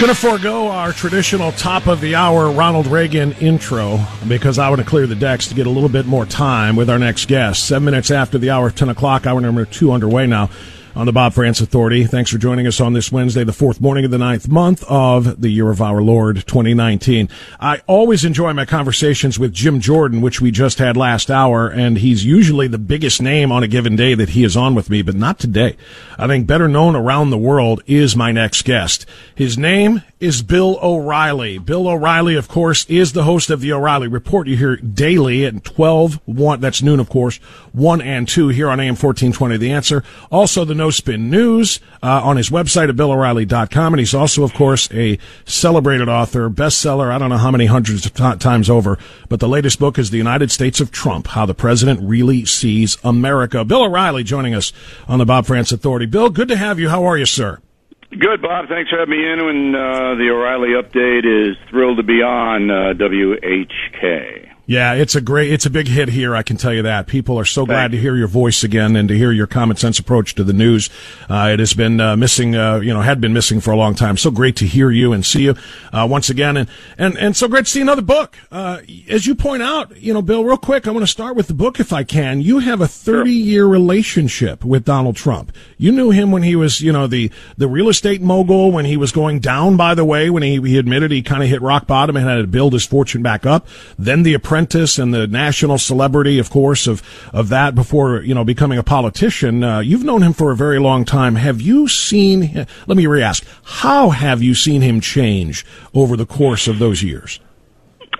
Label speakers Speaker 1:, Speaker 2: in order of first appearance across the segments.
Speaker 1: Going to forego our traditional top of the hour Ronald Reagan intro because I want to clear the decks to get a little bit more time with our next guest. Seven minutes after the hour, 10 o'clock, hour number two underway now on the Bob Frantz Authority. Thanks for joining us on this Wednesday, the fourth morning of the ninth month of the year of our Lord 2019. I always enjoy my conversations with Jim Jordan, which we just had last hour, and he's usually the biggest name on a given day that he is on with me, but not today. I think better known around the world is my next guest. His name is Bill O'Reilly. Bill O'Reilly, of course, is the host of the O'Reilly Report. You hear daily at 12, 1, that's noon, of course, 1 and 2 here on AM 1420 The Answer. Also the No Spin News uh, on his website at BillO'Reilly.com. And he's also, of course, a celebrated author, bestseller, I don't know how many hundreds of t- times over, but the latest book is The United States of Trump, How the President Really Sees America. Bill O'Reilly joining us on the Bob Frantz Authority. Bill, good to have you. How are you, sir?
Speaker 2: Good, Bob. Thanks for having me in. And uh, the O'Reilly update is thrilled to be on uh, WHK.
Speaker 1: Yeah, it's a great, it's a big hit here. I can tell you that. People are so glad to hear your voice again and to hear your common sense approach to the news. Uh, it has been uh, missing, uh, you know, had been missing for a long time. So great to hear you and see you uh, once again, and and and so great to see another book. Uh, as you point out, you know, Bill, real quick, I want to start with the book if I can. You have a 30 year relationship with Donald Trump. You knew him when he was, you know, the the real estate mogul when he was going down. By the way, when he he admitted he kind of hit rock bottom and had to build his fortune back up. Then the apprentice apprentice and the national celebrity, of course, of, of that before, you know, becoming a politician. Uh, you've known him for a very long time. Have you seen, let me re-ask, how have you seen him change over the course of those years?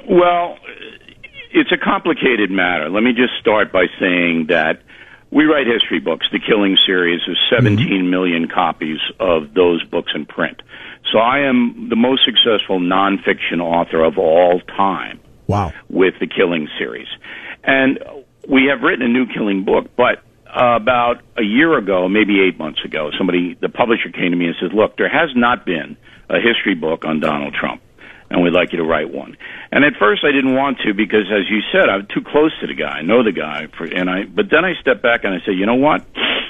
Speaker 2: Well, it's a complicated matter. Let me just start by saying that we write history books. The Killing series is 17 mm-hmm. million copies of those books in print. So I am the most successful nonfiction author of all time.
Speaker 1: Wow.
Speaker 2: With the Killing series. And we have written a new Killing book, but uh, about a year ago, maybe eight months ago, somebody, the publisher came to me and says, look, there has not been a history book on Donald Trump, and we'd like you to write one. And at first I didn't want to because, as you said, I'm too close to the guy. I know the guy. For, and I, but then I stepped back and I said, you know what?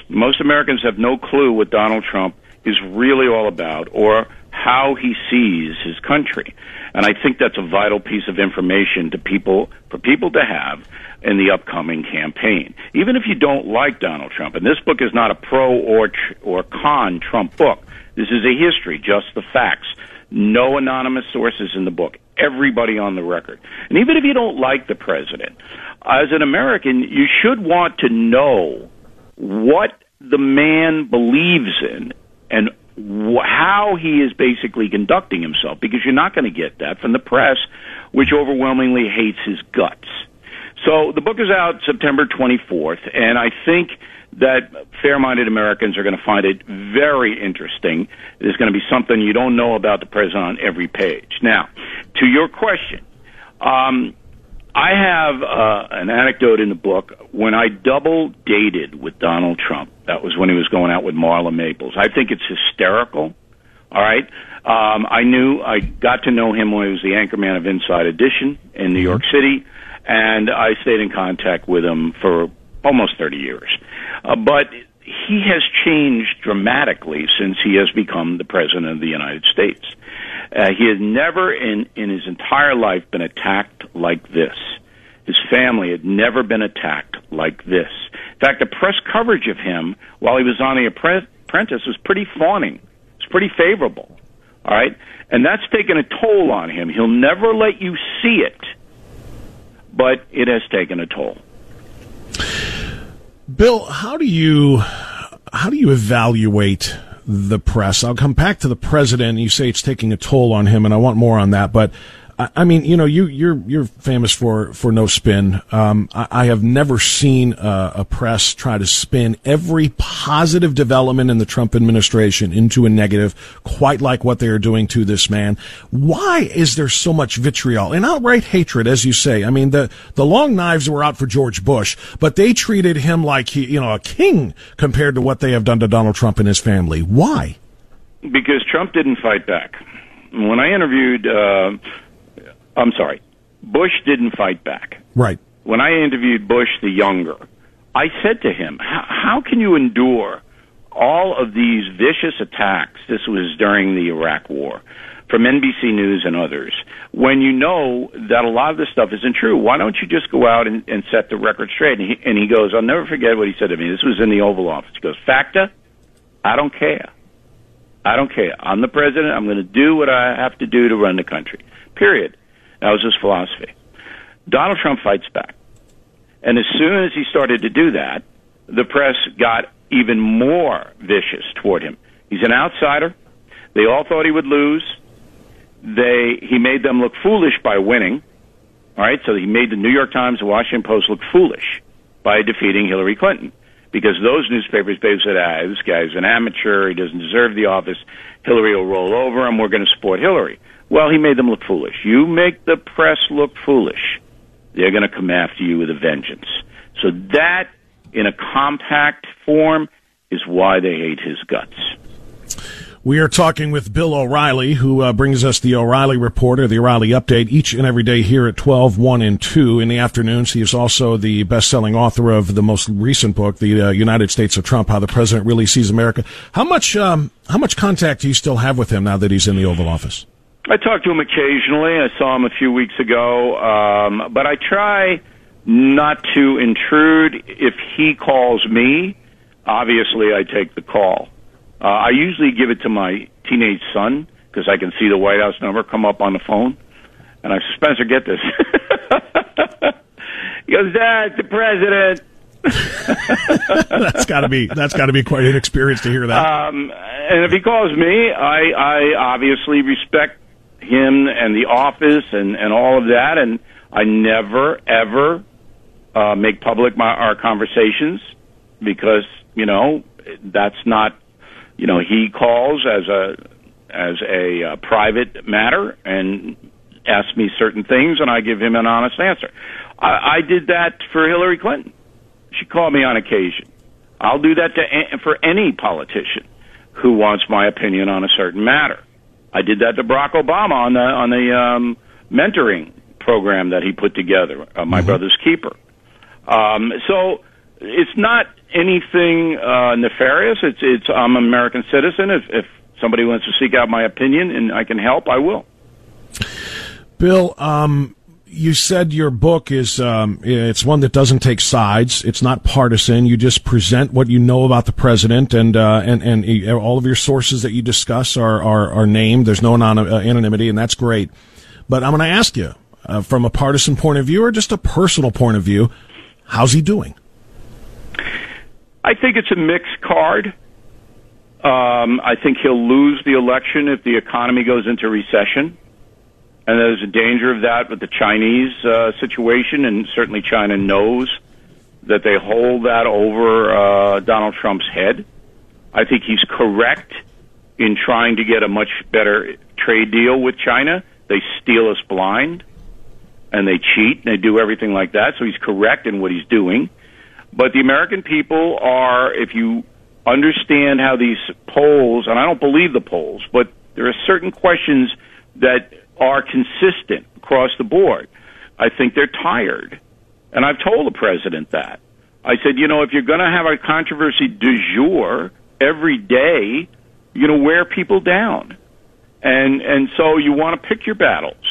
Speaker 2: Most Americans have no clue what Donald Trump is really all about or how he sees his country. And I think that's a vital piece of information to people for people to have in the upcoming campaign. Even if you don't like Donald Trump, and this book is not a pro or tr- or con Trump book. This is a history, just the facts. No anonymous sources in the book. Everybody on the record. And even if you don't like the president, as an American, you should want to know what the man believes in and wh- how he is basically conducting himself because you're not going to get that from the press, which overwhelmingly hates his guts. So the book is out September 24th, and I think that fair-minded Americans are going to find it very interesting. There's going to be something you don't know about the president on every page. Now, to your question, um, I have uh, an anecdote in the book. When I double dated with Donald Trump, that was when he was going out with Marla Maples. I think it's hysterical. All right. Um, I knew I got to know him when he was the anchorman of Inside Edition in New York City, and I stayed in contact with him for almost 30 years. Uh, but he has changed dramatically since he has become the president of the United States. Uh, he has never in, in his entire life been attacked like this. His family had never been attacked like this. In fact, the press coverage of him while he was on The Apprentice was pretty fawning. It's pretty favorable. All right? And that's taken a toll on him. He'll never let you see it, but it has taken a toll.
Speaker 1: Bill, how do you how do you evaluate the press. I'll come back to the president. You say it's taking a toll on him, and I want more on that. But I mean, you know, you you're you're famous for for no spin. Um, I, I, have never seen a, a, press try to spin every positive development in the Trump administration into a negative, quite like what they are doing to this man. Why is there so much vitriol and outright hatred, as you say? I mean, the the long knives were out for George Bush, but they treated him like he, you know, a king compared to what they have done to Donald Trump and his family. Why?
Speaker 2: Because Trump didn't fight back. When I interviewed. Uh, I'm sorry, Bush didn't fight back.
Speaker 1: Right.
Speaker 2: When I interviewed Bush the younger, I said to him, "How can you endure all of these vicious attacks?" This was during the Iraq War. From NBC News and others, when you know that a lot of this stuff isn't true, why don't you just go out and, and set the record straight? And he, and he goes, I'll never forget what he said to me. This was in the Oval Office. He goes, Facta, I don't care. I don't care. I'm the president. I'm going to do what I have to do to run the country. Period. That was his philosophy. Donald Trump fights back. And as soon as he started to do that, the press got even more vicious toward him. He's an outsider. They all thought he would lose. They he made them look foolish by winning. All right, so he made the New York Times, the Washington Post look foolish by defeating Hillary Clinton because those newspapers basically said, "Ah, this guy's an amateur. He doesn't deserve the office. Hillary will roll over him. We're going to support Hillary." Well, he made them look foolish. You make the press look foolish, they're going to come after you with a vengeance. So that, in a compact form, is why they hate his guts.
Speaker 1: We are talking with Bill O'Reilly, who uh, brings us the O'Reilly Report or the O'Reilly Update each and every day here at 12, 1, and 2 in the afternoons. He is also the best-selling author of the most recent book, The uh, United States of Trump, How the President Really Sees America. How much, um, how much contact do you still have with him now that he's in the Oval Office?
Speaker 2: I talk to him occasionally. I saw him a few weeks ago, um, but I try not to intrude. If he calls me, obviously I take the call. Uh, I usually give it to my teenage son because I can see the White House number come up on the phone. And I Spencer, get this. he goes, Dad, the president.
Speaker 1: that's got to be that's got to be quite an experience to hear that.
Speaker 2: Um, and if he calls me, I I obviously respect him and the office and and all of that, and I never ever uh, make public my our conversations because you know that's not you know he calls as a as a uh, private matter and asks me certain things, and I give him an honest answer. I, I did that for Hillary Clinton. She called me on occasion. I'll do that to for any politician who wants my opinion on a certain matter. I did that to Barack Obama on the on the um, mentoring program that he put together, uh, My mm-hmm. Brother's Keeper. Um, so it's not anything uh, nefarious. It's it's I'm an American citizen. If if somebody wants to seek out my opinion and I can help, I will.
Speaker 1: Bill, um, you said your book is um, it's one that doesn't take sides. It's not partisan. You just present what you know about the president, and uh, and and all of your sources that you discuss are are, are named. There's no uh, anonymity, and that's great. But I'm going to ask you, uh, from a partisan point of view or just a personal point of view, how's he doing?
Speaker 2: I think it's a mixed card. Um, I think he'll lose the election if the economy goes into recession and there's a danger of that with the Chinese uh, situation, and certainly China knows that they hold that over uh, Donald Trump's head. I think he's correct in trying to get a much better trade deal with China. They steal us blind, and they cheat, and they do everything like that. So he's correct in what he's doing. But the American people are, if you understand how these polls, and I don't believe the polls, but there are certain questions that are consistent across the board. I think they're tired. And I've told the president that. I said, you know, if you're going to have a controversy du jour every day, you're going to wear people down. And, and so you want to pick your battles.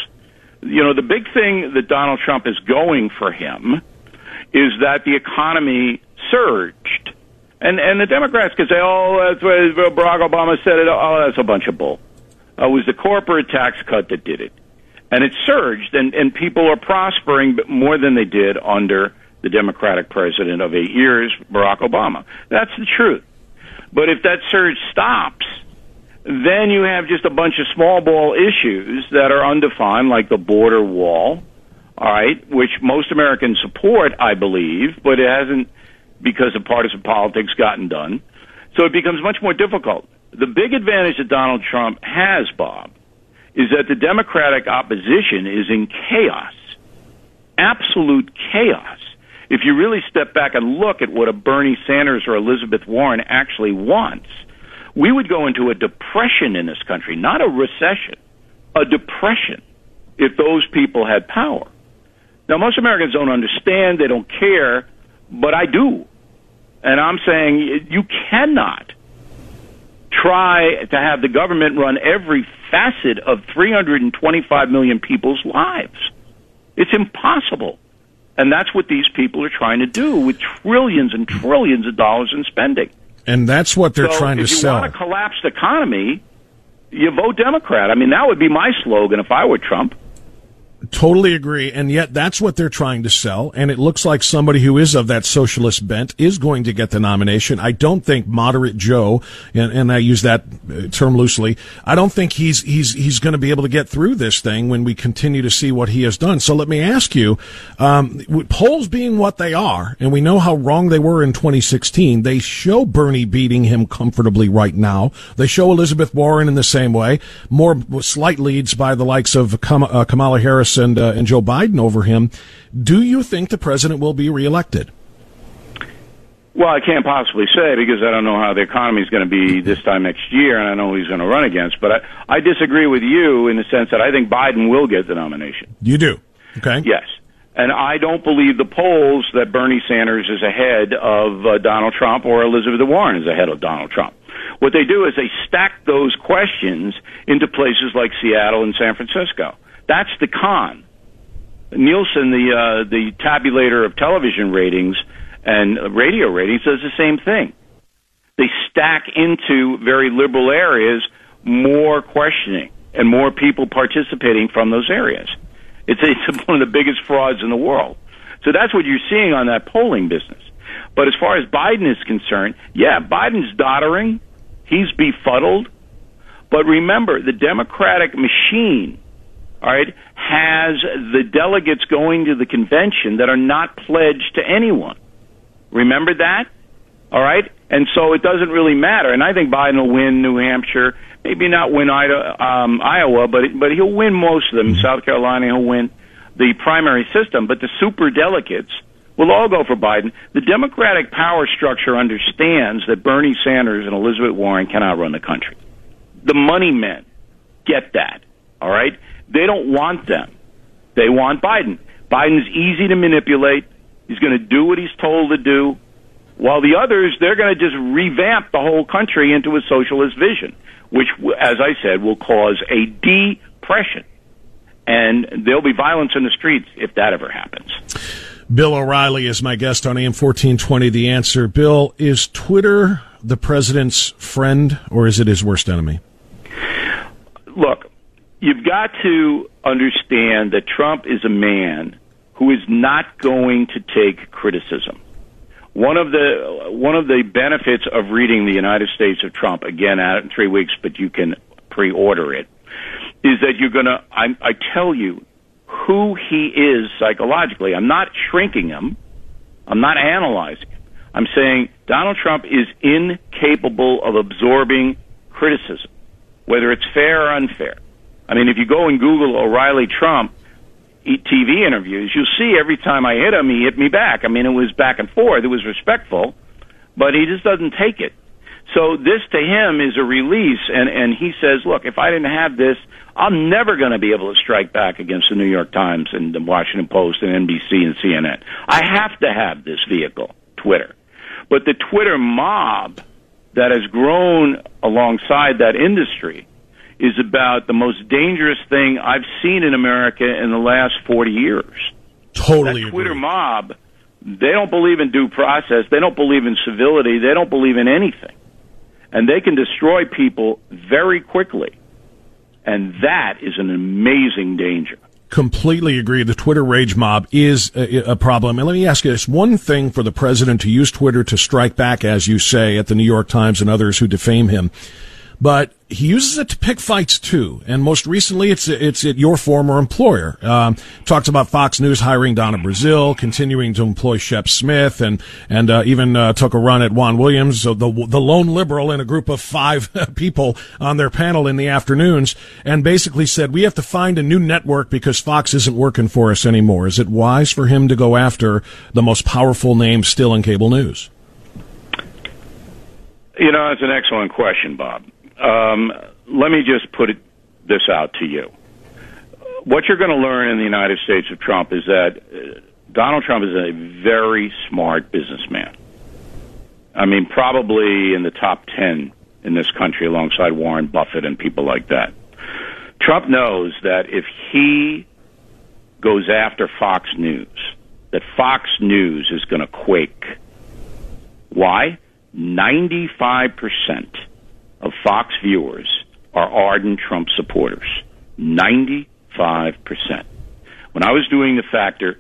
Speaker 2: You know, the big thing that Donald Trump is going for him is that the economy surged. And, and the Democrats can say, oh, that's what Barack Obama said it. Oh, that's a bunch of bull uh, was the corporate tax cut that did it. And it surged, and, and people are prospering more than they did under the Democratic president of eight years, Barack Obama. That's the truth. But if that surge stops, Then you have just a bunch of small ball issues that are undefined, like the border wall, all right, which most Americans support, I believe, but it hasn't, because of partisan politics, gotten done. So it becomes much more difficult. The big advantage that Donald Trump has, Bob, is that the Democratic opposition is in chaos, absolute chaos. If you really step back and look at what a Bernie Sanders or Elizabeth Warren actually wants, we would go into a depression in this country, not a recession, a depression if those people had power. Now, most Americans don't understand, they don't care, but I do. And I'm saying you cannot try to have the government run every facet of 325 million people's lives. It's impossible. And that's what these people are trying to do with trillions and trillions of dollars in spending.
Speaker 1: And that's what they're
Speaker 2: so
Speaker 1: trying to sell.
Speaker 2: If you want a collapsed economy, you vote Democrat. I mean, that would be my slogan if I were Trump.
Speaker 1: Totally agree. And yet that's what they're trying to sell. And it looks like somebody who is of that socialist bent is going to get the nomination. I don't think moderate Joe, and, and I use that uh, term loosely, I don't think he's, he's, he's going to be able to get through this thing when we continue to see what he has done. So let me ask you, um, polls being what they are, and we know how wrong they were in 2016, they show Bernie beating him comfortably right now. They show Elizabeth Warren in the same way. More slight leads by the likes of uh, Kamala Harris Harris and uh, and Joe Biden over him. Do you think the president will be reelected?
Speaker 2: Well, I can't possibly say because I don't know how the economy is going to be this time next year, and I know who he's going to run against. But I, I disagree with you in the sense that I think Biden will get the nomination.
Speaker 1: You do, okay?
Speaker 2: Yes, and I don't believe the polls that Bernie Sanders is ahead of uh, Donald Trump or Elizabeth Warren is ahead of Donald Trump. What they do is they stack those questions into places like Seattle and San Francisco. That's the con. Nielsen, the uh, the tabulator of television ratings and radio ratings, does the same thing. They stack into very liberal areas more questioning and more people participating from those areas. It's, it's one of the biggest frauds in the world. So that's what you're seeing on that polling business. But as far as Biden is concerned, yeah, Biden's doddering. He's befuddled. But remember, the Democratic machine all right, has the delegates going to the convention that are not pledged to anyone. Remember that? All right? And so it doesn't really matter. And I think Biden will win New Hampshire, maybe not win Ida, um, Iowa, but but he'll win most of them. Mm-hmm. South Carolina, he'll win the primary system. But the super delegates will all go for Biden. The Democratic power structure understands that Bernie Sanders and Elizabeth Warren cannot run the country. The money men get that. All right? They don't want them. They want Biden. Biden's easy to manipulate. He's going to do what he's told to do. While the others, they're going to just revamp the whole country into a socialist vision, which, as I said, will cause a depression. And there'll be violence in the streets if that ever happens.
Speaker 1: Bill O'Reilly is my guest on AM 1420. The answer. Bill, is Twitter the president's friend or is it his worst enemy?
Speaker 2: Look, you've got to understand that Trump is a man who is not going to take criticism. One of the one of the benefits of reading the United States of Trump again out in three weeks, but you can pre-order it, is that you're gonna. I, I tell you who he is psychologically. I'm not shrinking him. I'm not analyzing him. I'm saying Donald Trump is incapable of absorbing criticism, whether it's fair or unfair. I mean, if you go and Google O'Reilly Trump TV interviews, you'll see every time I hit him, he hit me back. I mean, it was back and forth. It was respectful, but he just doesn't take it. So this to him is a release, and and he says, look, if I didn't have this, I'm never going to be able to strike back against the New York Times and the Washington Post and NBC and CNN. I have to have this vehicle, Twitter. But the Twitter mob that has grown alongside that industry is about the most dangerous thing I've seen in America in the last 40 years.
Speaker 1: Totally.
Speaker 2: That Twitter
Speaker 1: agree.
Speaker 2: mob, they don't believe in due process. They don't believe in civility. They don't believe in anything. And they can destroy people very quickly. And that is an amazing danger.
Speaker 1: Completely agree. The Twitter rage mob is a, a, problem. And let me ask you this one thing for the president to use Twitter to strike back, as you say, at the New York Times and others who defame him but he uses it to pick fights too. And most recently, it's it's at your former employer. Um, talks about Fox News hiring Donna Brazile, continuing to employ Shep Smith, and and uh, even uh, took a run at Juan Williams, the the lone liberal in a group of five people on their panel in the afternoons, and basically said we have to find a new network because Fox isn't working for us anymore. Is it wise for him to go after the most powerful name still in cable news?
Speaker 2: You know, that's an excellent question, Bob. Um, let me just put it, this out to you. What you're going to learn in the United States of Trump is that uh, Donald Trump is a very smart businessman. I mean, probably in the top 10 in this country alongside Warren Buffett and people like that. Trump knows that if he goes after Fox News, that Fox News is going to quake. Why? 95% of Fox viewers are ardent Trump supporters. 95%. When I was doing the factor,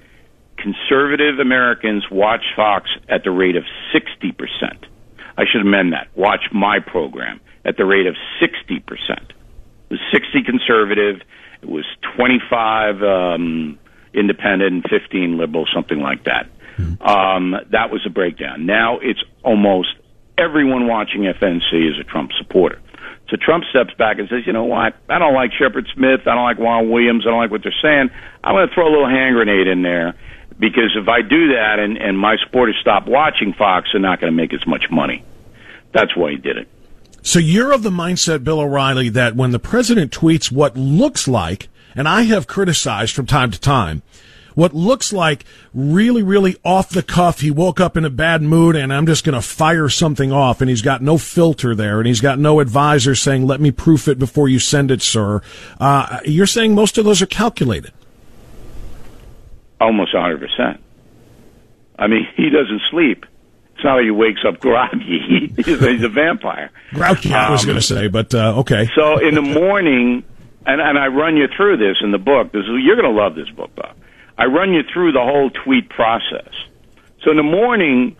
Speaker 2: conservative Americans watch Fox at the rate of 60%. I should amend that. Watch my program at the rate of 60%. It was 60 conservative, it was 25 um, independent, and 15 liberal, something like that. Mm-hmm. Um, that was a breakdown. Now it's almost everyone watching FNC is a Trump supporter. So Trump steps back and says, you know what? I don't like Shepard Smith. I don't like Juan Williams. I don't like what they're saying. I'm going to throw a little hand grenade in there because if I do that and, and my supporters stop watching Fox, they're not going to make as much money. That's why he did it.
Speaker 1: So you're of the mindset, Bill O'Reilly, that when the president tweets what looks like, and I have criticized from time to time, what looks like really, really off the cuff. He woke up in a bad mood and I'm just going to fire something off. And he's got no filter there and he's got no advisor saying, let me proof it before you send it, sir. Uh, you're saying most of those are calculated.
Speaker 2: Almost 100%. I mean, he doesn't sleep. It's not like he wakes up groggy. he's, a, vampire.
Speaker 1: Grouchy, I was um, going to say, but uh, okay.
Speaker 2: so in the morning, and, and I run you through this in the book. This, you're going to love this book, Bob. I run you through the whole tweet process. So in the morning,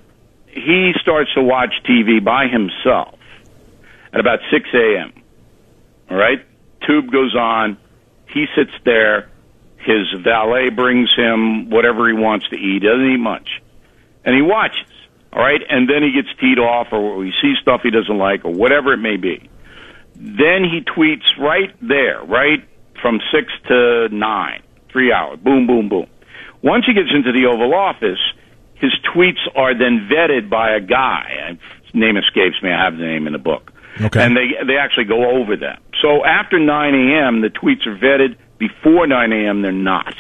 Speaker 2: he starts to watch TV by himself at about 6 a.m. All right? Tube goes on. He sits there. His valet brings him whatever he wants to eat. He doesn't eat much. And he watches. All right? And then he gets teed off or he sees stuff he doesn't like or whatever it may be. Then he tweets right there, right from 6 to 9 three hours. Boom, boom, boom. Once he gets into the Oval Office, his tweets are then vetted by a guy. His name escapes me. I have the name in the book.
Speaker 1: Okay.
Speaker 2: And they they actually go over them. So after 9 a.m., the tweets are vetted. Before 9 a.m., they're not.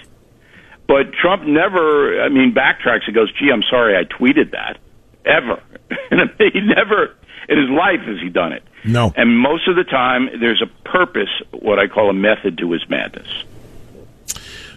Speaker 2: But Trump never, I mean, backtracks and goes, gee, I'm sorry I tweeted that. Ever. he never, in his life, has he done it.
Speaker 1: No.
Speaker 2: And most of the time, there's a purpose, what I call a method to his madness.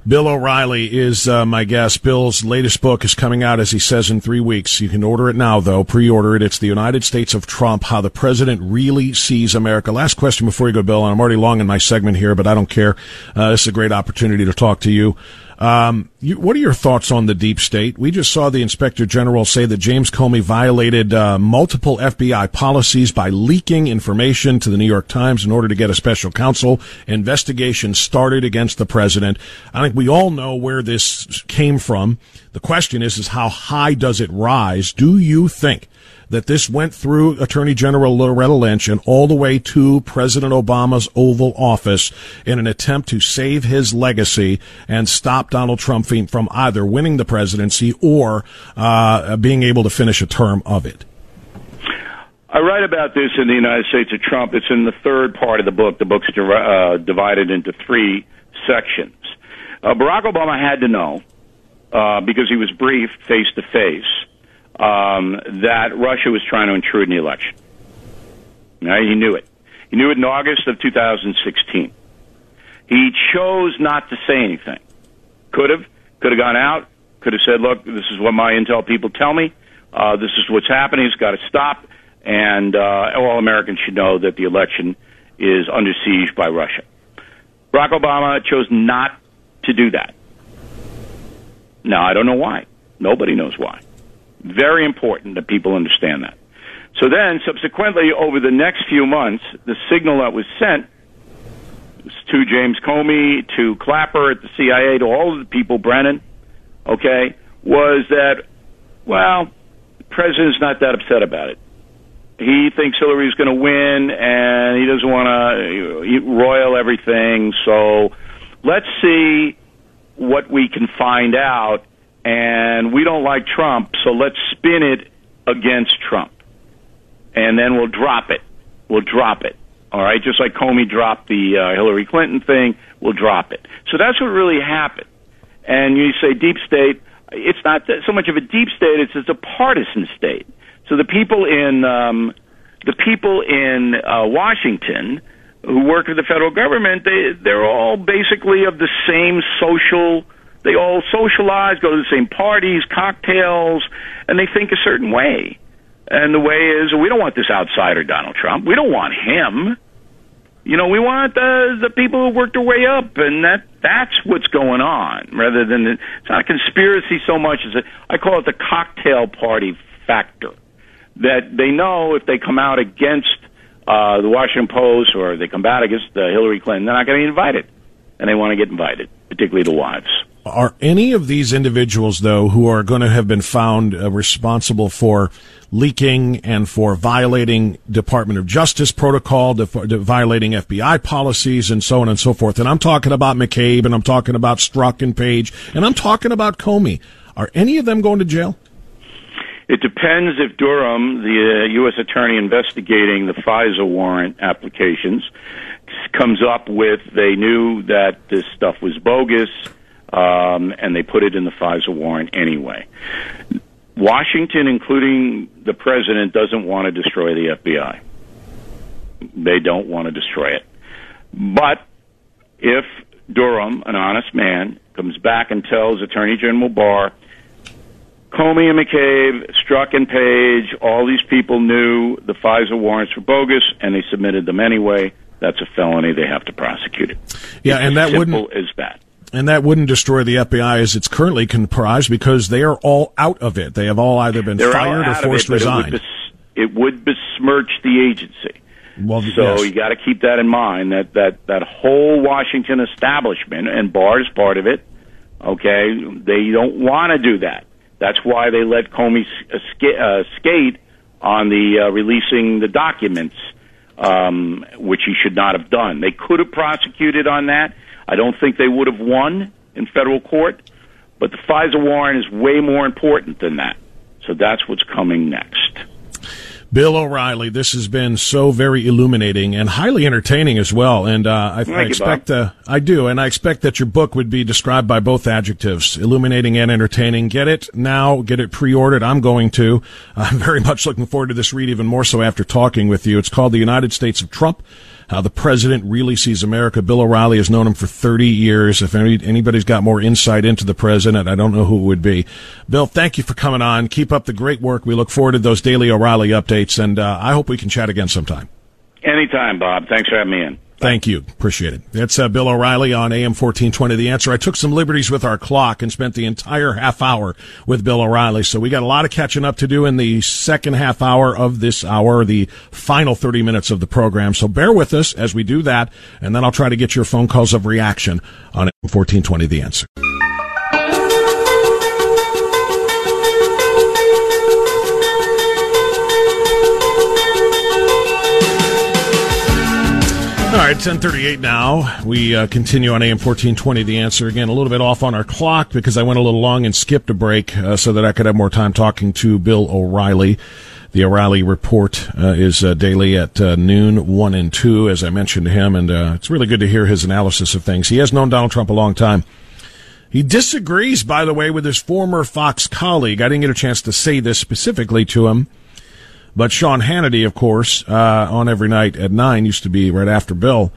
Speaker 1: Bill O'Reilly is uh, my guest. Bill's latest book is coming out, as he says, in three weeks. You can order it now, though. Pre-order it. It's The United States of Trump, How the President Really Sees America. Last question before you go, Bill, and I'm already long in my segment here, but I don't care. Uh, this is a great opportunity to talk to you. Um, you, what are your thoughts on the deep state? We just saw the inspector general say that James Comey violated uh, multiple FBI policies by leaking information to the New York Times in order to get a special counsel. Investigation started against the president. I think we all know where this came from. The question is, is how high does it rise? Do you think that this went through Attorney General Loretta Lynch and all the way to President Obama's Oval Office in an attempt to save his legacy and stop Donald Trump from either winning the presidency or uh, being able to finish a term of it.
Speaker 2: I write about this in the United States of Trump. It's in the third part of the book. The book's uh, divided into three sections. Uh, Barack Obama had to know, uh, because he was briefed face to face, um, that Russia was trying to intrude in the election. Right? He knew it. He knew it in August of 2016. He chose not to say anything. Could have, could have gone out, could have said, "Look, this is what my intel people tell me. Uh, this is what's happening. It's got to stop." And uh, all Americans should know that the election is under siege by Russia. Barack Obama chose not to do that. Now, I don't know why. Nobody knows why. Very important that people understand that. So then, subsequently, over the next few months, the signal that was sent was to James Comey, to Clapper at the CIA, to all of the people, Brennan, okay, was that, well, the president's not that upset about it. He thinks Hillary's going to win, and he doesn't want to royal everything. So let's see what we can find out. And we don't like Trump, so let's spin it against Trump. And then we'll drop it. We'll drop it. All right, just like Comey dropped the uh, Hillary Clinton thing, we'll drop it. So that's what really happened. And you say deep state, it's not so much of a deep state; it's it's a partisan state. So the people in um, the people in uh, Washington who work for the federal government, they they're all basically of the same social. They all socialize, go to the same parties, cocktails, and they think a certain way. And the way is, we don't want this outsider Donald Trump. We don't want him. You know, we want the the people who worked their way up, and that that's what's going on. Rather than it's not a conspiracy so much as a, I call it the cocktail party factor. That they know if they come out against uh, the Washington Post or they come out against uh, Hillary Clinton, they're not going to be invited, and they want to get invited, particularly the wives.
Speaker 1: Are any of these individuals, though, who are going to have been found uh, responsible for leaking and for violating Department of Justice protocol, de- de- violating FBI policies, and so on and so forth? And I'm talking about McCabe, and I'm talking about Strzok and Page, and I'm talking about Comey. Are any of them going to jail?
Speaker 2: It depends if Durham, the uh, U.S. attorney investigating the FISA warrant applications, comes up with they knew that this stuff was bogus um, and they put it in the FISA warrant anyway. Washington, including the president, doesn't want to destroy the FBI. They don't want to destroy it. But if Durham, an honest man, comes back and tells Attorney General Barr, Comey and McCabe, Strzok and Page, all these people knew the FISA warrants were bogus, and they submitted them anyway. That's a felony. They have to prosecute it.
Speaker 1: Yeah,
Speaker 2: it's
Speaker 1: and that
Speaker 2: simple
Speaker 1: wouldn't
Speaker 2: as that.
Speaker 1: And that wouldn't destroy the FBI as it's currently comprised because they are all out of it. They have all either been
Speaker 2: They're
Speaker 1: fired or forced
Speaker 2: it, but it would
Speaker 1: resigned.
Speaker 2: bes- It would besmirch the agency.
Speaker 1: Well,
Speaker 2: So
Speaker 1: yes.
Speaker 2: you got to keep that in mind that that that whole Washington establishment and Barr is part of it. Okay, they don't want to do that. That's why they let Comey esca- uh, skate on the uh, releasing the documents, um, which he should not have done. They could have prosecuted on that. I don't think they would have won in federal court, but the FISA warrant is way more important than that. So that's what's coming next.
Speaker 1: Bill O'Reilly, this has been so very illuminating and highly entertaining as well. And uh, I, I expect, uh, I do, and I expect that your book would be described by both adjectives, illuminating and entertaining. Get it now, get it pre-ordered. I'm going to. I'm very much looking forward to this read, even more so after talking with you. It's called "The United States of Trump." How the president really sees America. Bill O'Reilly has known him for 30 years. If any, anybody's got more insight into the president, I don't know who it would be. Bill, thank you for coming on. Keep up the great work. We look forward to those daily O'Reilly updates, and uh, I hope we can chat again sometime.
Speaker 2: Anytime, Bob. Thanks for having me in.
Speaker 1: Thank you. Appreciate it. That's uh, Bill O'Reilly on AM 1420 The Answer. I took some liberties with our clock and spent the entire half hour with Bill O'Reilly. So we got a lot of catching up to do in the second half hour of this hour, the final 30 minutes of the program. So bear with us as we do that. And then I'll try to get your phone calls of reaction on AM 1420 The Answer. All right, 1038 now. We uh, continue on AM 1420, The Answer. Again, a little bit off on our clock because I went a little long and skipped a break uh, so that I could have more time talking to Bill O'Reilly. The O'Reilly Report uh, is uh, daily at uh, noon, 1 and 2, as I mentioned to him, and uh, it's really good to hear his analysis of things. He has known Donald Trump a long time. He disagrees, by the way, with his former Fox colleague. I didn't get a chance to say this specifically to him. But Sean Hannity, of course, uh, on every night at nine used to be right after Bill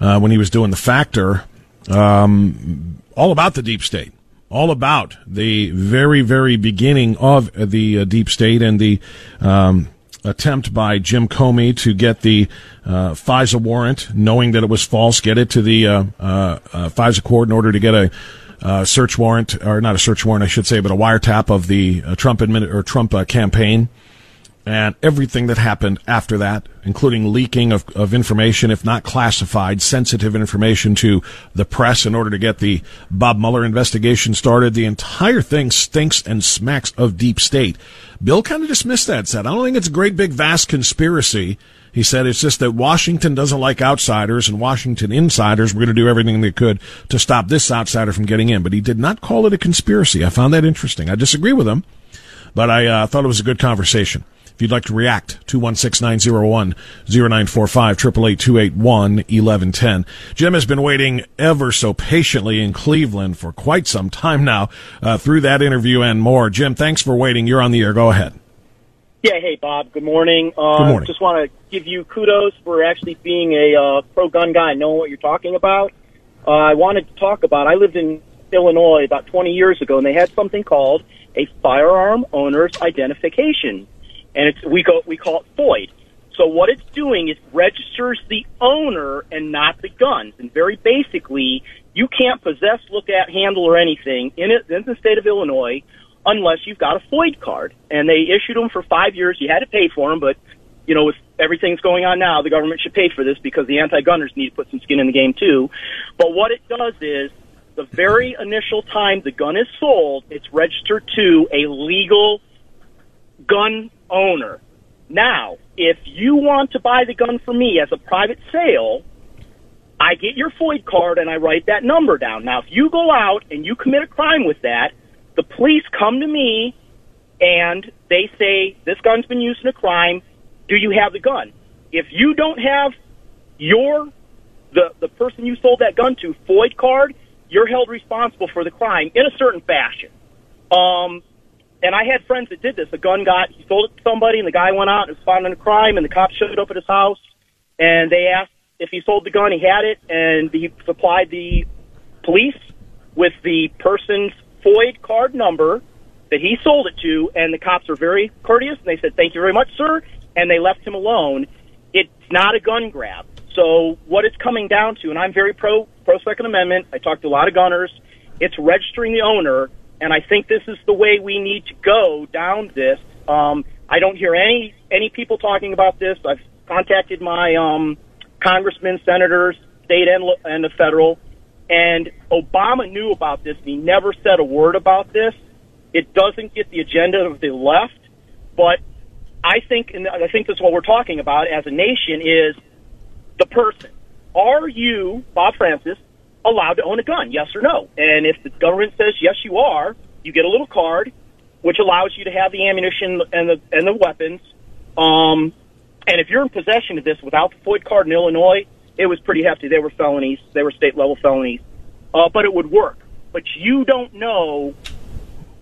Speaker 1: uh, when he was doing the Factor, um, all about the deep state, all about the very, very beginning of the uh, deep state and the um, attempt by Jim Comey to get the uh, FISA warrant, knowing that it was false, get it to the uh, uh, uh, FISA court in order to get a uh, search warrant, or not a search warrant, I should say, but a wiretap of the uh, Trump admin- or Trump campaign and everything that happened after that, including leaking of, of information, if not classified, sensitive information to the press in order to get the Bob Mueller investigation started. The entire thing stinks and smacks of deep state. Bill kind of dismissed that, said, I don't think it's a great big vast conspiracy. He said it's just that Washington doesn't like outsiders and Washington insiders were going to do everything they could to stop this outsider from getting in. But he did not call it a conspiracy. I found that interesting. I disagree with him, but I uh, thought it was a good conversation. If you'd like to react, 216-901-0945, 1110 Jim has been waiting ever so patiently in Cleveland for quite some time now uh, through that interview and more. Jim, thanks for waiting. You're on the air. Go ahead.
Speaker 3: Yeah, hey, Bob. Good morning. Uh,
Speaker 1: Good morning.
Speaker 3: Just want to give you kudos for actually being a uh, pro-gun guy, and knowing what you're talking about. Uh, I wanted to talk about, I lived in Illinois about 20 years ago, and they had something called a firearm owner's identification. And it's, we, go, we call it FOID. So what it's doing is registers the owner and not the guns. And very basically, you can't possess, look at, handle, or anything in, it, in the state of Illinois unless you've got a FOID card. And they issued them for five years. You had to pay for them, but you know, with everything's going on now, the government should pay for this because the anti-gunners need to put some skin in the game too. But what it does is, the very initial time the gun is sold, it's registered to a legal gun owner. Now, if you want to buy the gun from me as a private sale, I get your FOID card and I write that number down. Now, if you go out and you commit a crime with that, the police come to me and they say, this gun's been used in a crime. Do you have the gun? If you don't have your, the, the person you sold that gun to FOID card, you're held responsible for the crime in a certain fashion. Um, and I had friends that did this. A gun got, he sold it to somebody and the guy went out and was found in a crime and the cops showed up at his house and they asked if he sold the gun, he had it and he supplied the police with the person's FOID card number that he sold it to, and the cops were very courteous, and they said, thank you very much, sir, and they left him alone. It's not a gun grab. So what it's coming down to, and I'm very pro, pro Second Amendment, I talked to a lot of gunners, it's registering the owner, and I think this is the way we need to go down this. Um, I don't hear any, any people talking about this. I've contacted my, um, congressmen, senators, state and, and the federal, and Obama knew about this, and he never said a word about this. It doesn't get the agenda of the left, but I think, and I think that's what we're talking about as a nation is the person. Are you, Bob Francis, allowed to own a gun? Yes or no? And if the government says yes, you are, you get a little card which allows you to have the ammunition and the and the weapons. Um, and if you're in possession of this without the FOID card in Illinois, it was pretty hefty. They were felonies. They were state level felonies. Uh, but it would work. But you don't know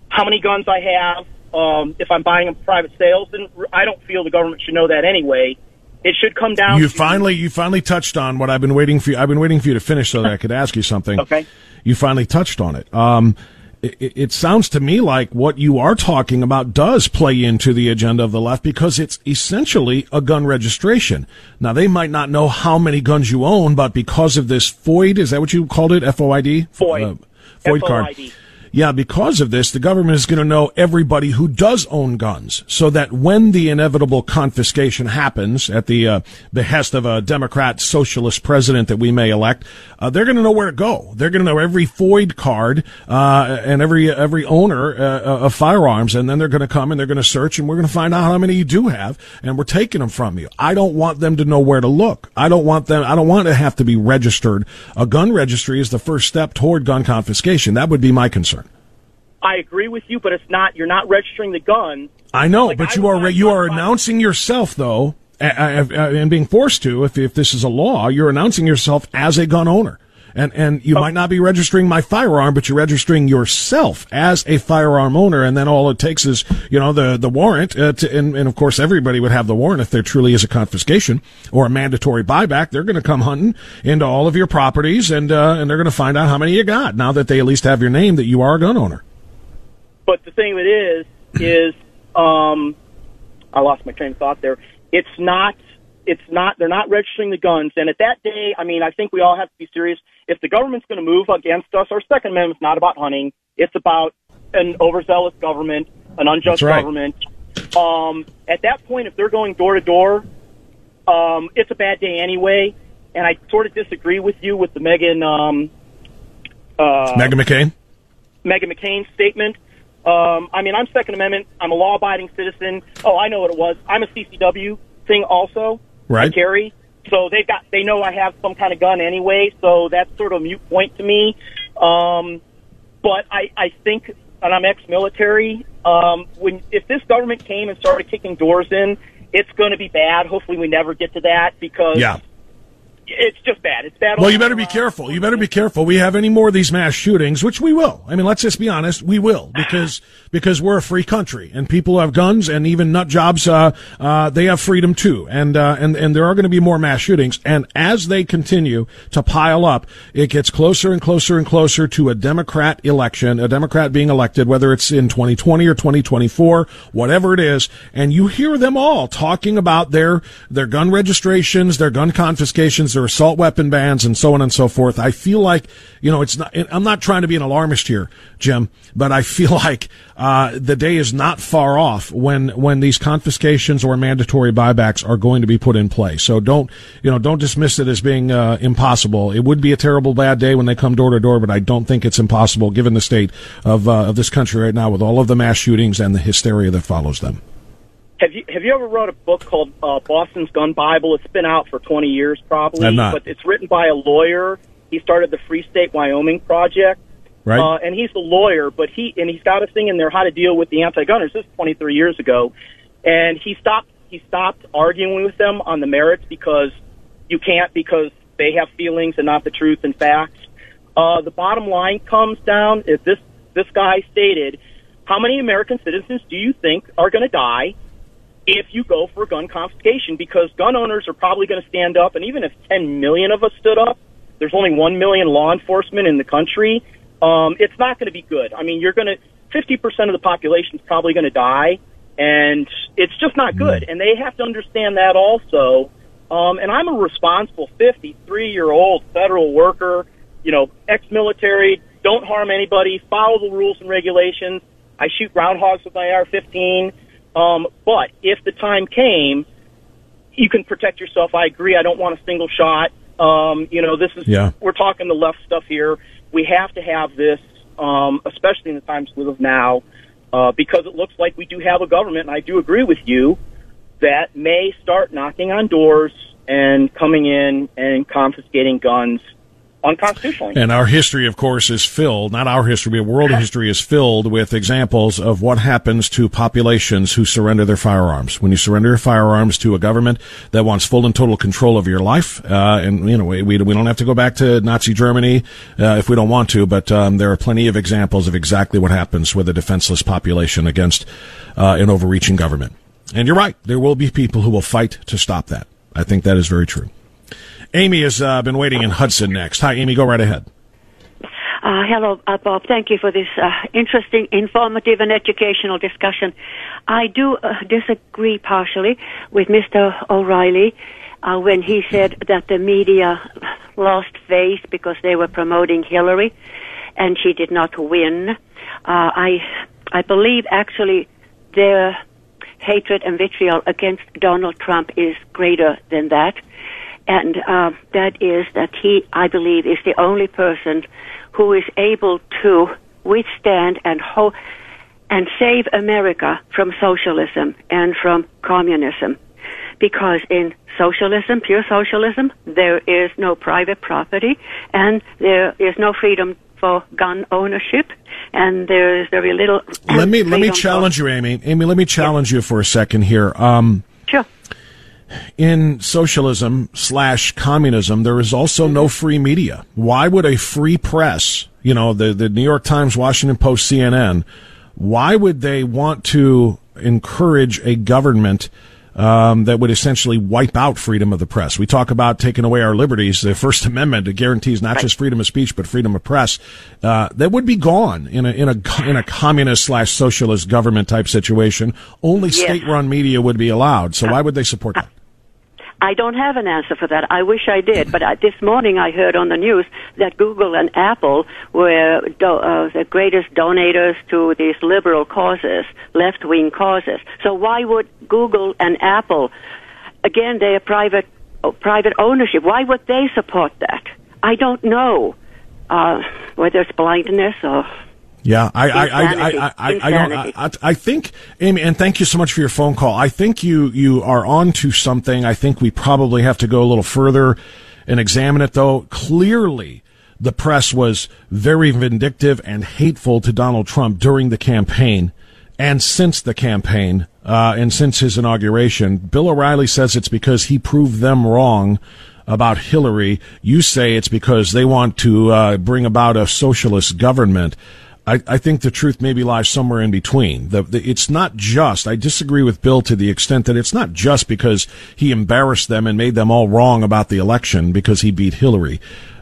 Speaker 3: how many guns I have. Um, if I'm buying them private sales, then I don't feel the government should know that anyway. It should come down.
Speaker 1: You finally, you finally touched on what I've been waiting for. You, I've been waiting for you to finish so that I could ask you something.
Speaker 3: Okay.
Speaker 1: You finally touched on it. Um, it, it sounds to me like what you are talking about does play into the agenda of the left because it's essentially a gun registration. Now they might not know how many guns you own, but because of this FOID, is that what you called it? F-O-I-D?
Speaker 3: FOID.
Speaker 1: Uh, FOID card. Yeah, because of this, the government is going to know everybody who does own guns, so that when the inevitable confiscation happens at the uh, behest of a Democrat socialist president that we may elect, uh, they're going to know where to go. They're going to know every FOID card uh, and every every owner uh, of firearms, and then they're going to come and they're going to search, and we're going to find out how many you do have, and we're taking them from you. I don't want them to know where to look. I don't want them. I don't want to have to be registered. A gun registry is the first step toward gun confiscation. That would be my concern.
Speaker 3: I agree with you, but it's not. You're not registering the gun.
Speaker 1: I know,
Speaker 3: Like,
Speaker 1: but
Speaker 3: I
Speaker 1: you are you are announcing yourself though, and being forced to. If if this is a law, you're announcing yourself as a gun owner, and and you might not be registering my firearm, but you're registering yourself as a firearm owner, and then all it takes is you know the the warrant, uh, to, and and of course everybody would have the warrant if there truly is a confiscation or a mandatory buyback. They're going to come hunting into all of your properties, and uh, and they're going to find out how many you got now that they at least have your name that you are a gun owner.
Speaker 3: But the thing of it is, is um, I lost my train of thought there. It's not. It's not. They're not registering the guns. And at that day, I mean, I think we all have to be serious. If the government's going to move against us, our Second Amendment's not about hunting. It's about an overzealous government, an unjust
Speaker 1: right.
Speaker 3: government. Um, at that point, if they're going door to door, um, it's a bad day anyway. And I sort of disagree with you with the Meghan um, uh,
Speaker 1: Meghan McCain.
Speaker 3: Meghan McCain statement. Um, I mean, I'm Second Amendment. I'm a law-abiding citizen. Oh, I know what it was. I'm a CCW thing also.
Speaker 1: Right.
Speaker 3: I carry. So they've got they know I have some kind of gun anyway. So that's sort of a mute point to me. Um, but I I think, and I'm ex-military. Um, when if this government came and started kicking doors in, it's going to be bad. Hopefully, we never get to that because
Speaker 1: Yeah.
Speaker 3: It's just bad. It's bad.
Speaker 1: Well, you better be careful. You better be careful. We have any more of these mass shootings, which we will. I mean, let's just be honest. We will because because we're a free country and people have guns and even nut jobs. Uh, uh, they have freedom too, and uh, and and there are going to be more mass shootings. And as they continue to pile up, it gets closer and closer and closer to a Democrat election, a Democrat being elected, whether it's in 2020 or 2024, whatever it is. And you hear them all talking about their their gun registrations, their gun confiscations, their assault weapon bans, and so on and so forth. I feel like you know it's not. I'm not trying to be an alarmist here, Jim, but I feel like uh, the day is not far off when when these confiscations or mandatory buybacks are going to be put in place. So don't you know don't dismiss it as being uh, impossible. It would be a terrible bad day when they come door to door, but I don't think it's impossible given the state of uh, of this country right now with all of the mass shootings and the hysteria that follows them.
Speaker 3: Have you have you ever read a book called uh, Boston's Gun Bible? It's been out for 20 years, probably.
Speaker 1: I've not.
Speaker 3: But it's written by a lawyer. He started the Free State Wyoming Project,
Speaker 1: Right?
Speaker 3: uh, and he's a lawyer. But he and he's got a thing in there how to deal with the anti-gunners. This is 23 years ago, and he stopped he stopped arguing with them on the merits because you can't because they have feelings and not the truth and facts. Uh, the bottom line comes down if this this guy stated, how many American citizens do you think are going to die if you go for gun confiscation? Because gun owners are probably going to stand up, and even if 10 million of us stood up, there's only 1 million law enforcement in the country. Um, it's not going to be good. I mean, you're going to 50% of the population is probably going to die, and it's just not good. And they have to understand that also. Um, and I'm a responsible 53 year old federal worker, you know, ex military, don't harm anybody, follow the rules and regulations. I shoot groundhogs with my AR 15. Um, but if the time came, you can protect yourself. I agree. I don't want a single shot. Um, you know, this is,
Speaker 1: Yeah.
Speaker 3: we're talking the left stuff here. We have to have this, um, especially in the times we live now, uh, because it looks like we do have a government, and I do agree with you, that may start knocking on doors and coming in and confiscating guns unconstitutionally.
Speaker 1: And our history, of course, is filled, not our history, but world history is filled with examples of what happens to populations who surrender their firearms. When you surrender your firearms to a government that wants full and total control of your life, uh, and, you know, we, we don't have to go back to Nazi Germany, uh, if we don't want to, but, um, there are plenty of examples of exactly what happens with a defenseless population against, uh, an overreaching government. And you're right. There will be people who will fight to stop that. I think that is very true. Amy has uh, been waiting in Hudson next. Hi, Amy. Go right ahead.
Speaker 4: Uh, hello, uh, Bob. Thank you for this uh, interesting, informative, and educational discussion. I do uh, disagree partially with Mr. O'Reilly uh, when he said that the media lost face because they were promoting Hillary and she did not win. Uh, I, I believe actually their hatred and vitriol against Donald Trump is greater than that and uh, that is that he, I believe, is the only person who is able to withstand and ho- and save America from socialism and from communism. Because in socialism, pure socialism, there is no private property and there is no freedom for gun ownership and there is very little.
Speaker 1: Let me let me
Speaker 4: freedom for-
Speaker 1: challenge you, Amy. Amy, let me challenge you for a second here. Um. In socialism slash communism, there is also no mm-hmm. free media. Why would a free press, you know, the, the New York Times, Washington Post, CNN, why would they want to encourage a government um, that would essentially wipe out freedom of the press? We talk about taking away our liberties. The First Amendment guarantees not just freedom of speech but freedom of press. Uh, that would be gone in a in a in a communist slash socialist government type situation. Only
Speaker 4: Yes.
Speaker 1: state run media would be allowed. So why would they support that?
Speaker 4: I don't have an answer for that. I wish I did, but I, this morning I heard on the news that Google and Apple were do, uh, the greatest donators to these liberal causes, left-wing causes. So why would Google and Apple, again, they are private private ownership. Why would they support that? I don't know uh, whether it's blindness or
Speaker 1: yeah, I, I, I, I, I, I, don't, I, I think, Amy, and thank you so much for your phone call. I think you, you are on to something. I think we probably have to go a little further and examine it though. Clearly, the press was very vindictive and hateful to Donald Trump during the campaign and since the campaign, uh, and since his inauguration. Bill O'Reilly says it's because he proved them wrong about Hillary. You say it's because they want to uh, bring about a socialist government. I, I, think the truth maybe lies somewhere in between. The, the, it's not just, I disagree with Bill to the extent that it's not just because he embarrassed them and made them all wrong about the election because he beat Hillary.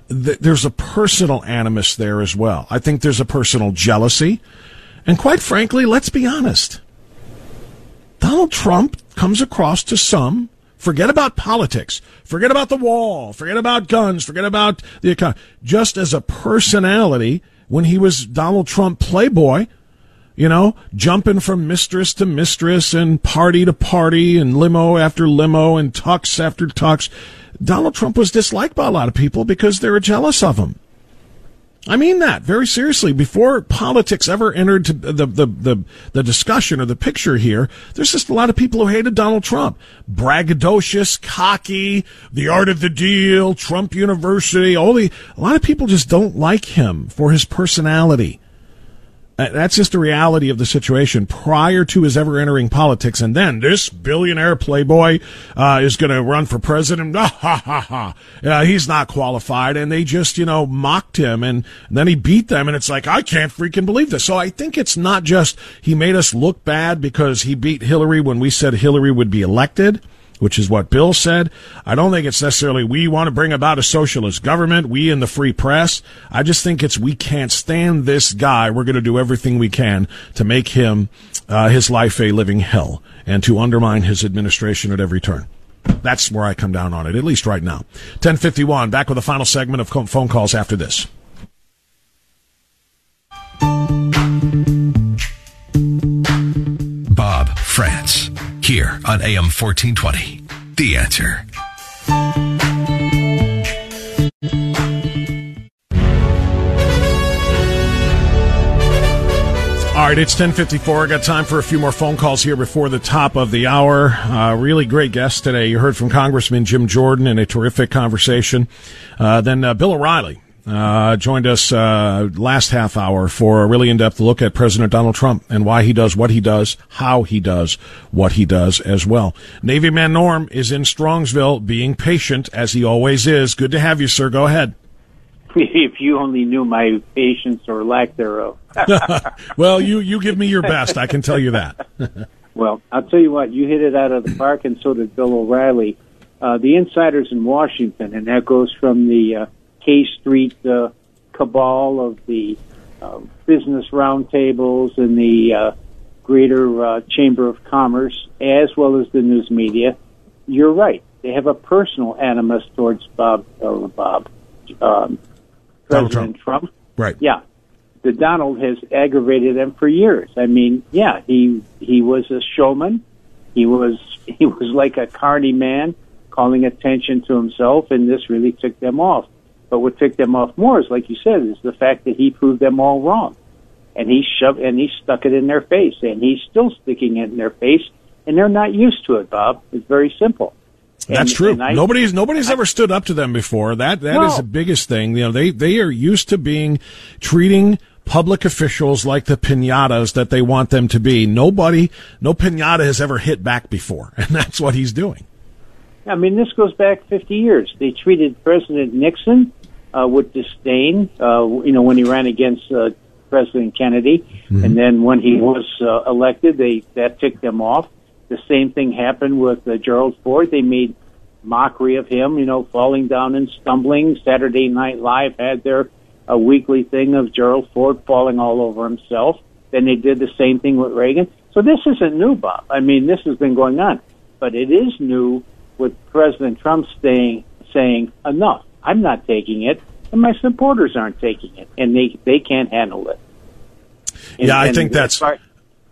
Speaker 1: there's a personal animus there as well. I think there's a personal jealousy. And quite frankly, let's be honest. Donald Trump comes across to some Forget about politics. Forget about the wall. Forget about guns. Forget about the economy. Just as a personality, when he was Donald Trump playboy, you know, jumping from mistress to mistress and party to party and limo after limo and tux after tux. Donald Trump was disliked by a lot of people because they were jealous of him. I mean that very seriously. Before politics ever entered the, the, the, the, discussion or the picture here, there's just a lot of people who hated Donald Trump. Braggadocious, cocky, the art of the deal, Trump University, all the, a lot of people just don't like him for his personality. Uh, that's just the reality of the situation prior to his ever entering politics. And then this billionaire playboy uh, is going to run for president. Ha ha ha ha. He's not qualified. And they just, you know, mocked him. And then he beat them. And it's like, I can't freaking believe this. So I think it's not just he made us look bad because he beat Hillary when we said Hillary would be elected which is what Bill said. I don't think it's necessarily we want to bring about a socialist government, we in the free press. I just think it's we can't stand this guy. We're going to do everything we can to make him, uh, his life a living hell and to undermine his administration at every turn. That's where I come down on it, at least right now. 1051, back with the final segment of phone calls after this.
Speaker 5: Bob Frantz here on AM 1420. The answer.
Speaker 1: All right, it's 1054. I got time for a few more phone calls here before the top of the hour. Uh, really great guest today. You heard from Congressman Jim Jordan in a terrific conversation. Uh, then uh, Bill O'Reilly uh, joined us uh, last half hour for a really in-depth look at President Donald Trump and why he does what he does, how he does what he does as well. Navy man Norm is in Strongsville, being patient as he always is. Good to have you, sir. Go ahead.
Speaker 6: If you only knew my patience or lack thereof.
Speaker 1: well, you you give me your best. I can tell you that.
Speaker 6: well, I'll tell you what. You hit it out of the park, and so did Bill O'Reilly. Uh, the insiders in Washington, and that goes from the uh, K Street uh, cabal of the uh, business roundtables and the uh, greater uh, Chamber of Commerce, as well as the news media. You're right. They have a personal animus towards Bob, uh, Bob, um, President Trump.
Speaker 1: Trump. Right.
Speaker 6: Yeah. The Donald has aggravated them for years. I mean, yeah, he he was a showman. He was he was like a carny man, calling attention to himself, and this really took them off. But what ticked them off more is, like you said, is the fact that he proved them all wrong, and he shoved and he stuck it in their face, and he's still sticking it in their face, and they're not used to it. Bob, it's very simple.
Speaker 1: That's true. I, nobody's nobody's I, ever stood up to them before. That that no. is the biggest thing. You know, they they are used to being treating public officials like the pinatas that they want them to be. Nobody, no pinata has ever hit back before, and that's what he's doing.
Speaker 6: I mean, this goes back 50 years. They treated President Nixon uh, with disdain. Uh, you know, when he ran against uh, President Kennedy, mm-hmm. and then when he was uh, elected, they that ticked them off. The same thing happened with uh, Gerald Ford. They made mockery of him. You know, falling down and stumbling. Saturday Night Live had their a weekly thing of Gerald Ford falling all over himself. Then they did the same thing with Reagan. So this isn't new, Bob. I mean, this has been going on, but it is new with President Trump staying, saying, enough, I'm not taking it, and my supporters aren't taking it, and they, they can't handle it.
Speaker 1: And, yeah, I think that's.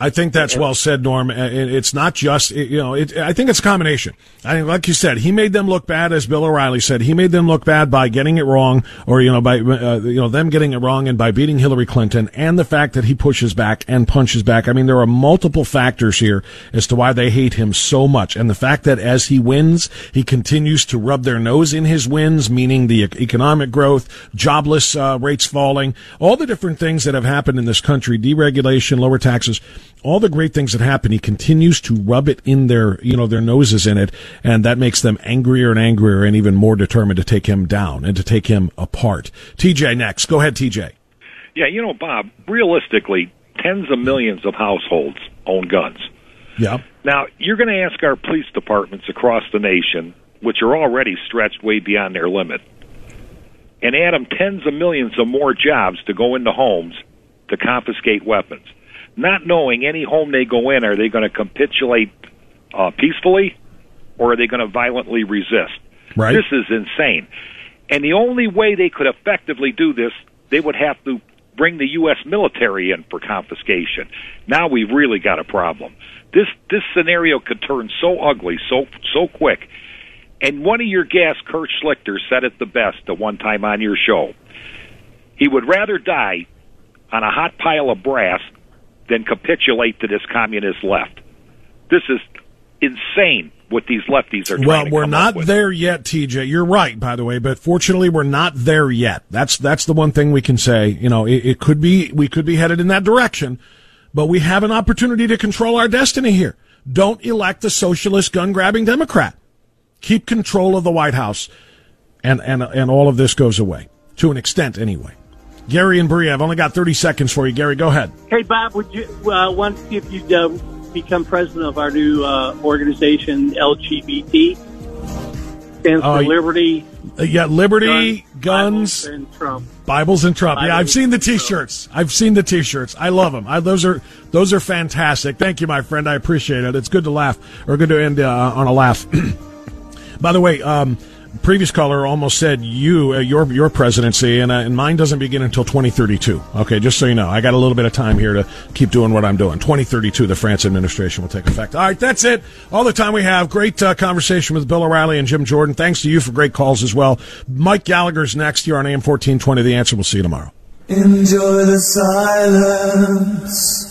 Speaker 1: I think that's well said, Norm. It's not just you know. It, I think it's a combination. I think, like you said, he made them look bad, as Bill O'Reilly said. He made them look bad by getting it wrong, or you know, by uh, you know them getting it wrong, and by beating Hillary Clinton, and the fact that he pushes back and punches back. I mean, there are multiple factors here as to why they hate him so much, and the fact that as he wins, he continues to rub their nose in his wins, meaning the economic growth, jobless uh, rates falling, all the different things that have happened in this country, deregulation, lower taxes all the great things that happen, he continues to rub it in their, you know, their noses in it, and that makes them angrier and angrier and even more determined to take him down and to take him apart. TJ next. Go ahead, TJ.
Speaker 7: Yeah, you know, Bob, realistically, tens of millions of households own guns.
Speaker 1: Yeah.
Speaker 7: Now, you're going to ask our police departments across the nation, which are already stretched way beyond their limit, and add them tens of millions of more jobs to go into homes to confiscate weapons not knowing any home they go in, are they going to capitulate uh, peacefully or are they going to violently resist?
Speaker 1: Right.
Speaker 7: This is insane. And the only way they could effectively do this, they would have to bring the U.S. military in for confiscation. Now we've really got a problem. This this scenario could turn so ugly so so quick. And one of your guests, Kurt Schlichter, said it the best the one time on your show. He would rather die on a hot pile of brass than capitulate to this communist left. This is insane what these lefties are doing.
Speaker 1: well we're not there yet tj you're right by the way but fortunately we're not there yet. That's that's the one thing we can say. You know it, it could be we could be headed in that direction but we have an opportunity to control our destiny here. Don't elect a socialist gun grabbing democrat. Keep control of the white house and and and all of this goes away to an extent anyway Gary and Bree, I've only got 30 seconds for you. Gary, go ahead.
Speaker 8: Hey, Bob, would you uh, want to see if you'd uh, become president of our new uh, organization, LGBT? Stands for uh, Liberty.
Speaker 1: Uh, yeah, Liberty, guns,
Speaker 8: guns, and Trump.
Speaker 1: Bibles and Trump. yeah, I've seen the T-shirts. I've seen the T-shirts. I love them. I, those are those are fantastic. Thank you, my friend. I appreciate it. It's good to laugh or good to end uh, on a laugh. By the way, um, previous caller almost said you uh, your your presidency and, uh, and mine doesn't begin until 2032 okay just so you know i got a little bit of time here to keep doing what i'm doing. 2032 the Frantz administration will take effect. All right that's it. All the time we have. Great uh, conversation with bill o'reilly and jim jordan. Thanks to you for great calls as well. Mike gallagher's next here on am 1420 the answer. We'll see you tomorrow.
Speaker 9: Enjoy the silence